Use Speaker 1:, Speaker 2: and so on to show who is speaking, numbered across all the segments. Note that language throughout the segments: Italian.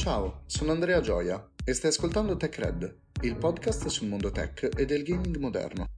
Speaker 1: Ciao, sono Andrea Gioia e stai ascoltando TechRed, il podcast sul mondo tech e del gaming moderno.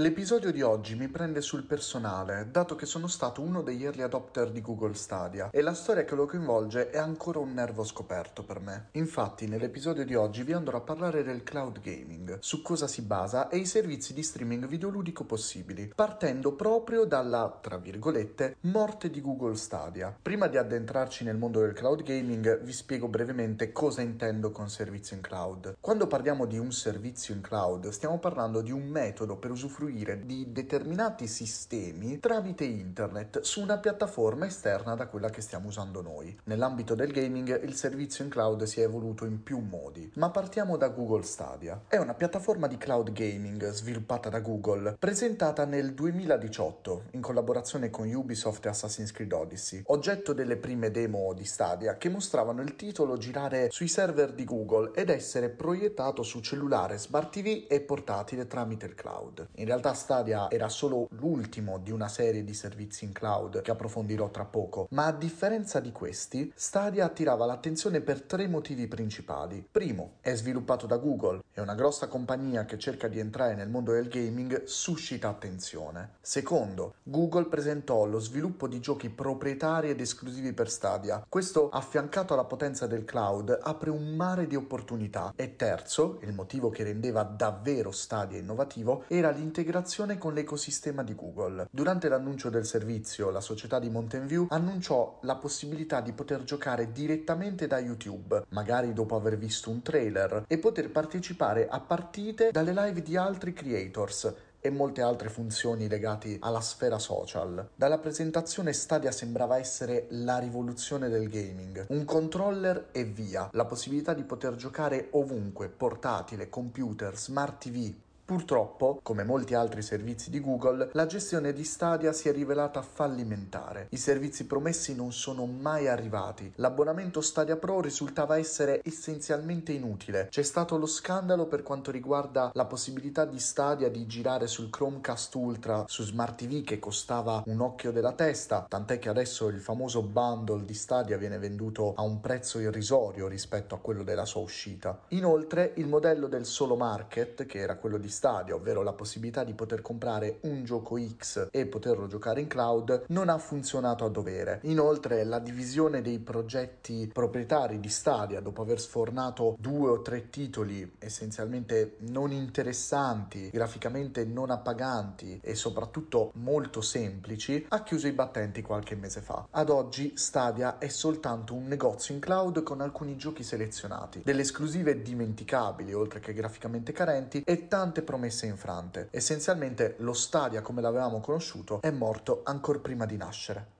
Speaker 1: L'episodio di oggi mi prende sul personale, dato che sono stato uno degli early adopter di Google Stadia e la storia che lo coinvolge è ancora un nervo scoperto per me. Infatti, nell'episodio di oggi vi andrò a parlare del cloud gaming, su cosa si basa e i servizi di streaming videoludico possibili, partendo proprio dalla, tra virgolette, morte di Google Stadia. Prima di addentrarci nel mondo del cloud gaming, vi spiego brevemente cosa intendo con servizio in cloud. Quando parliamo di un servizio in cloud, stiamo parlando di un metodo per usufruire usufruire di determinati sistemi tramite internet su una piattaforma esterna da quella che stiamo usando noi. Nell'ambito del gaming il servizio in cloud si è evoluto in più modi, ma partiamo da Google Stadia. È una piattaforma di cloud gaming sviluppata da Google, presentata nel 2018 in collaborazione con Ubisoft e Assassin's Creed Odyssey, oggetto delle prime demo di Stadia che mostravano il titolo girare sui server di Google ed essere proiettato su cellulare, smart TV e portatile tramite il cloud. In realtà Stadia era solo l'ultimo di una serie di servizi in cloud che approfondirò tra poco, ma a differenza di questi, Stadia attirava l'attenzione per tre motivi principali. Primo, è sviluppato da Google, è una grossa compagnia che cerca di entrare nel mondo del gaming, suscita attenzione. Secondo, Google presentò lo sviluppo di giochi proprietari ed esclusivi per Stadia. Questo, affiancato alla potenza del cloud, apre un mare di opportunità. E terzo, il motivo che rendeva davvero Stadia innovativo, era l'integrazione integrazione con l'ecosistema di Google. Durante l'annuncio del servizio, la società di Mountain View annunciò la possibilità di poter giocare direttamente da YouTube, magari dopo aver visto un trailer, e poter partecipare a partite dalle live di altri creators e molte altre funzioni legate alla sfera social. Dalla presentazione Stadia sembrava essere la rivoluzione del gaming. Un controller e via, la possibilità di poter giocare ovunque, portatile, computer, smart TV, Purtroppo, come molti altri servizi di Google, la gestione di Stadia si è rivelata fallimentare. I servizi promessi non sono mai arrivati. L'abbonamento Stadia Pro risultava essere essenzialmente inutile. C'è stato lo scandalo per quanto riguarda la possibilità di Stadia di girare sul Chromecast Ultra su Smart TV che costava un occhio della testa, tant'è che adesso il famoso bundle di Stadia viene venduto a un prezzo irrisorio rispetto a quello della sua uscita. Inoltre, il modello del solo market, che era quello di Stadia, ovvero la possibilità di poter comprare un gioco X e poterlo giocare in cloud, non ha funzionato a dovere. Inoltre la divisione dei progetti proprietari di Stadia, dopo aver sfornato due o tre titoli essenzialmente non interessanti, graficamente non appaganti e soprattutto molto semplici, ha chiuso i battenti qualche mese fa. Ad oggi Stadia è soltanto un negozio in cloud con alcuni giochi selezionati, delle esclusive dimenticabili oltre che graficamente carenti e tante promesse infrante. Essenzialmente lo Stadia come l'avevamo conosciuto è morto ancora prima di nascere.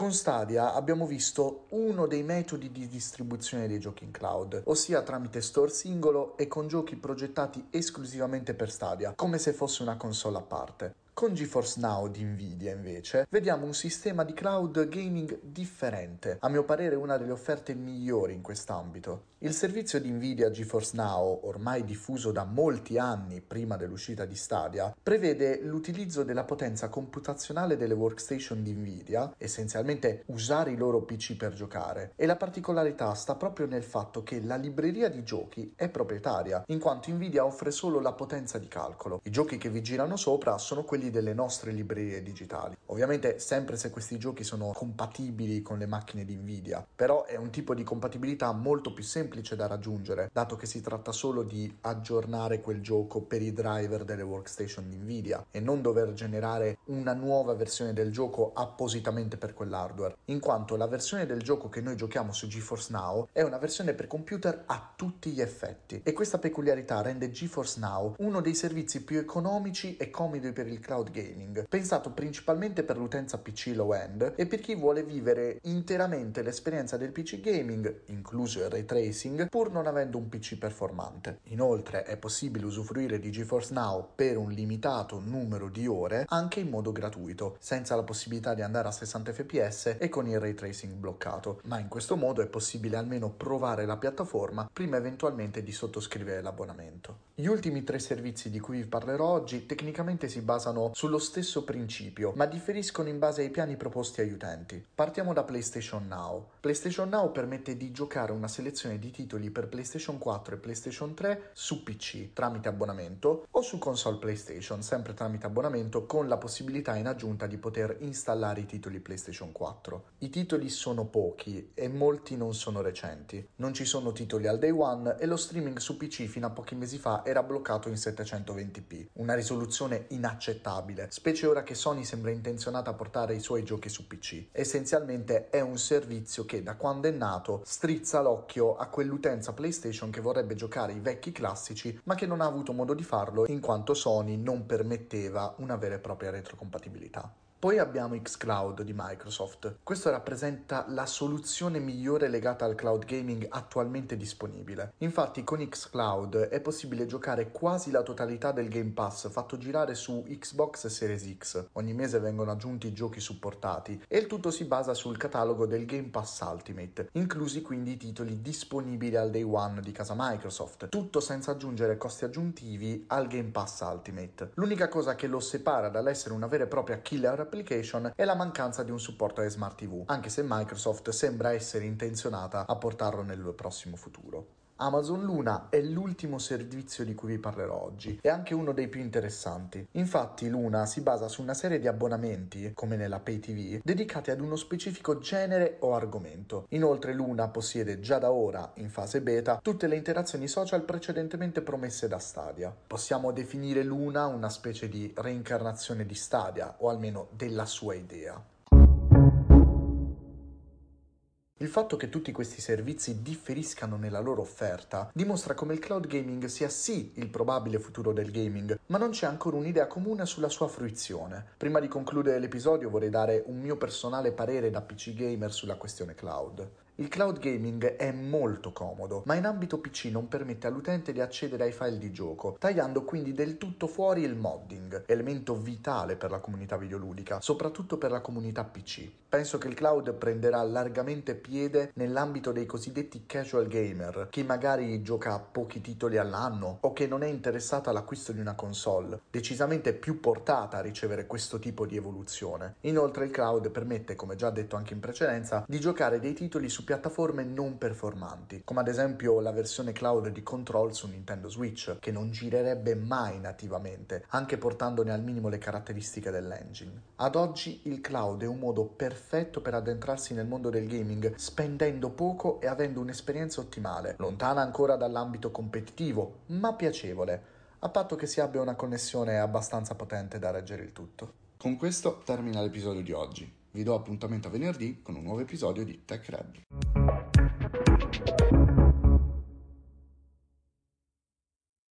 Speaker 1: Con Stadia abbiamo visto uno dei metodi di distribuzione dei giochi in cloud, ossia tramite store singolo e con giochi progettati esclusivamente per Stadia, come se fosse una console a parte. Con GeForce Now di Nvidia invece vediamo un sistema di cloud gaming differente, a mio parere una delle offerte migliori in quest'ambito. Il servizio di Nvidia GeForce Now, ormai diffuso da molti anni prima dell'uscita di Stadia, prevede l'utilizzo della potenza computazionale delle workstation di Nvidia, essenzialmente usare i loro PC per giocare, e la particolarità sta proprio nel fatto che la libreria di giochi è proprietaria, in quanto Nvidia offre solo la potenza di calcolo. I giochi che vi girano sopra sono quelli delle nostre librerie digitali. Ovviamente sempre se questi giochi sono compatibili con le macchine di Nvidia, però è un tipo di compatibilità molto più semplice da raggiungere, dato che si tratta solo di aggiornare quel gioco per i driver delle workstation di Nvidia e non dover generare una nuova versione del gioco appositamente per quell'hardware, in quanto la versione del gioco che noi giochiamo su GeForce Now è una versione per computer a tutti gli effetti e questa peculiarità rende GeForce Now uno dei servizi più economici e comodi per il cloud gaming, pensato principalmente per l'utenza PC low-end e per chi vuole vivere interamente l'esperienza del PC gaming, incluso il ray tracing, pur non avendo un PC performante. Inoltre è possibile usufruire di GeForce Now per un limitato numero di ore anche in modo gratuito, senza la possibilità di andare a 60 fps e con il ray tracing bloccato, ma in questo modo è possibile almeno provare la piattaforma prima eventualmente di sottoscrivere l'abbonamento. Gli ultimi tre servizi di cui vi parlerò oggi tecnicamente si basano basano sullo stesso principio, ma differiscono in base ai piani proposti agli utenti. Partiamo da PlayStation Now. PlayStation Now permette di giocare una selezione di titoli per PlayStation 4 e PlayStation 3 su PC tramite abbonamento o su console PlayStation, sempre tramite abbonamento, con la possibilità in aggiunta di poter installare i titoli PlayStation 4. I titoli sono pochi e molti non sono recenti. Non ci sono titoli al day one e lo streaming su PC fino a pochi mesi fa era bloccato in 720p, una risoluzione inaccettabile, specie ora che Sony sembra intenzionata a portare i suoi giochi su PC. Essenzialmente è un servizio che da quando è nato strizza l'occhio a quell'utenza PlayStation che vorrebbe giocare i vecchi classici ma che non ha avuto modo di farlo in quanto Sony non permetteva una vera e propria retrocompatibilità. Poi abbiamo xCloud di Microsoft. Questo rappresenta la soluzione migliore legata al cloud gaming attualmente disponibile. Infatti con xCloud è possibile giocare quasi la totalità del Game Pass fatto girare su Xbox Series X. Ogni mese vengono aggiunti giochi supportati e il tutto si basa sul catalogo del Game Pass Ultimate, inclusi quindi i titoli disponibili al day one di casa Microsoft, tutto senza aggiungere costi aggiuntivi al Game Pass Ultimate. L'unica cosa che lo separa dall'essere una vera e propria killer application è la mancanza di un supporto ai smart TV, anche se Microsoft sembra essere intenzionata a portarlo nel prossimo futuro. Amazon Luna è l'ultimo servizio di cui vi parlerò oggi e anche uno dei più interessanti. Infatti Luna si basa su una serie di abbonamenti, come nella Pay TV, dedicati ad uno specifico genere o argomento. Inoltre Luna possiede già da ora, in fase beta, tutte le interazioni social precedentemente promesse da Stadia. Possiamo definire Luna una specie di reincarnazione di Stadia, o almeno della sua idea. Il fatto che tutti questi servizi differiscano nella loro offerta dimostra come il cloud gaming sia sì il probabile futuro del gaming, ma non c'è ancora un'idea comune sulla sua fruizione. Prima di concludere l'episodio vorrei dare un mio personale parere da PC gamer sulla questione cloud. Il cloud gaming è molto comodo, ma in ambito PC non permette all'utente di accedere ai file di gioco, tagliando quindi del tutto fuori il modding, elemento vitale per la comunità videoludica, soprattutto per la comunità PC. Penso che il cloud prenderà largamente piede nell'ambito dei cosiddetti casual gamer, chi magari gioca pochi titoli all'anno o che non è interessato all'acquisto di una console, decisamente più portata a ricevere questo tipo di evoluzione. Inoltre il cloud permette, come già detto anche in precedenza, di giocare dei titoli su piattaforme non performanti, come ad esempio la versione cloud di Control su Nintendo Switch, che non girerebbe mai nativamente, anche portandone al minimo le caratteristiche dell'engine. Ad oggi il cloud è un modo perfetto per addentrarsi nel mondo del gaming, spendendo poco e avendo un'esperienza ottimale, lontana ancora dall'ambito competitivo, ma piacevole, a patto che si abbia una connessione abbastanza potente da reggere il tutto. Con questo termina l'episodio di oggi. Vi do appuntamento a venerdì con un nuovo episodio di Tech Red.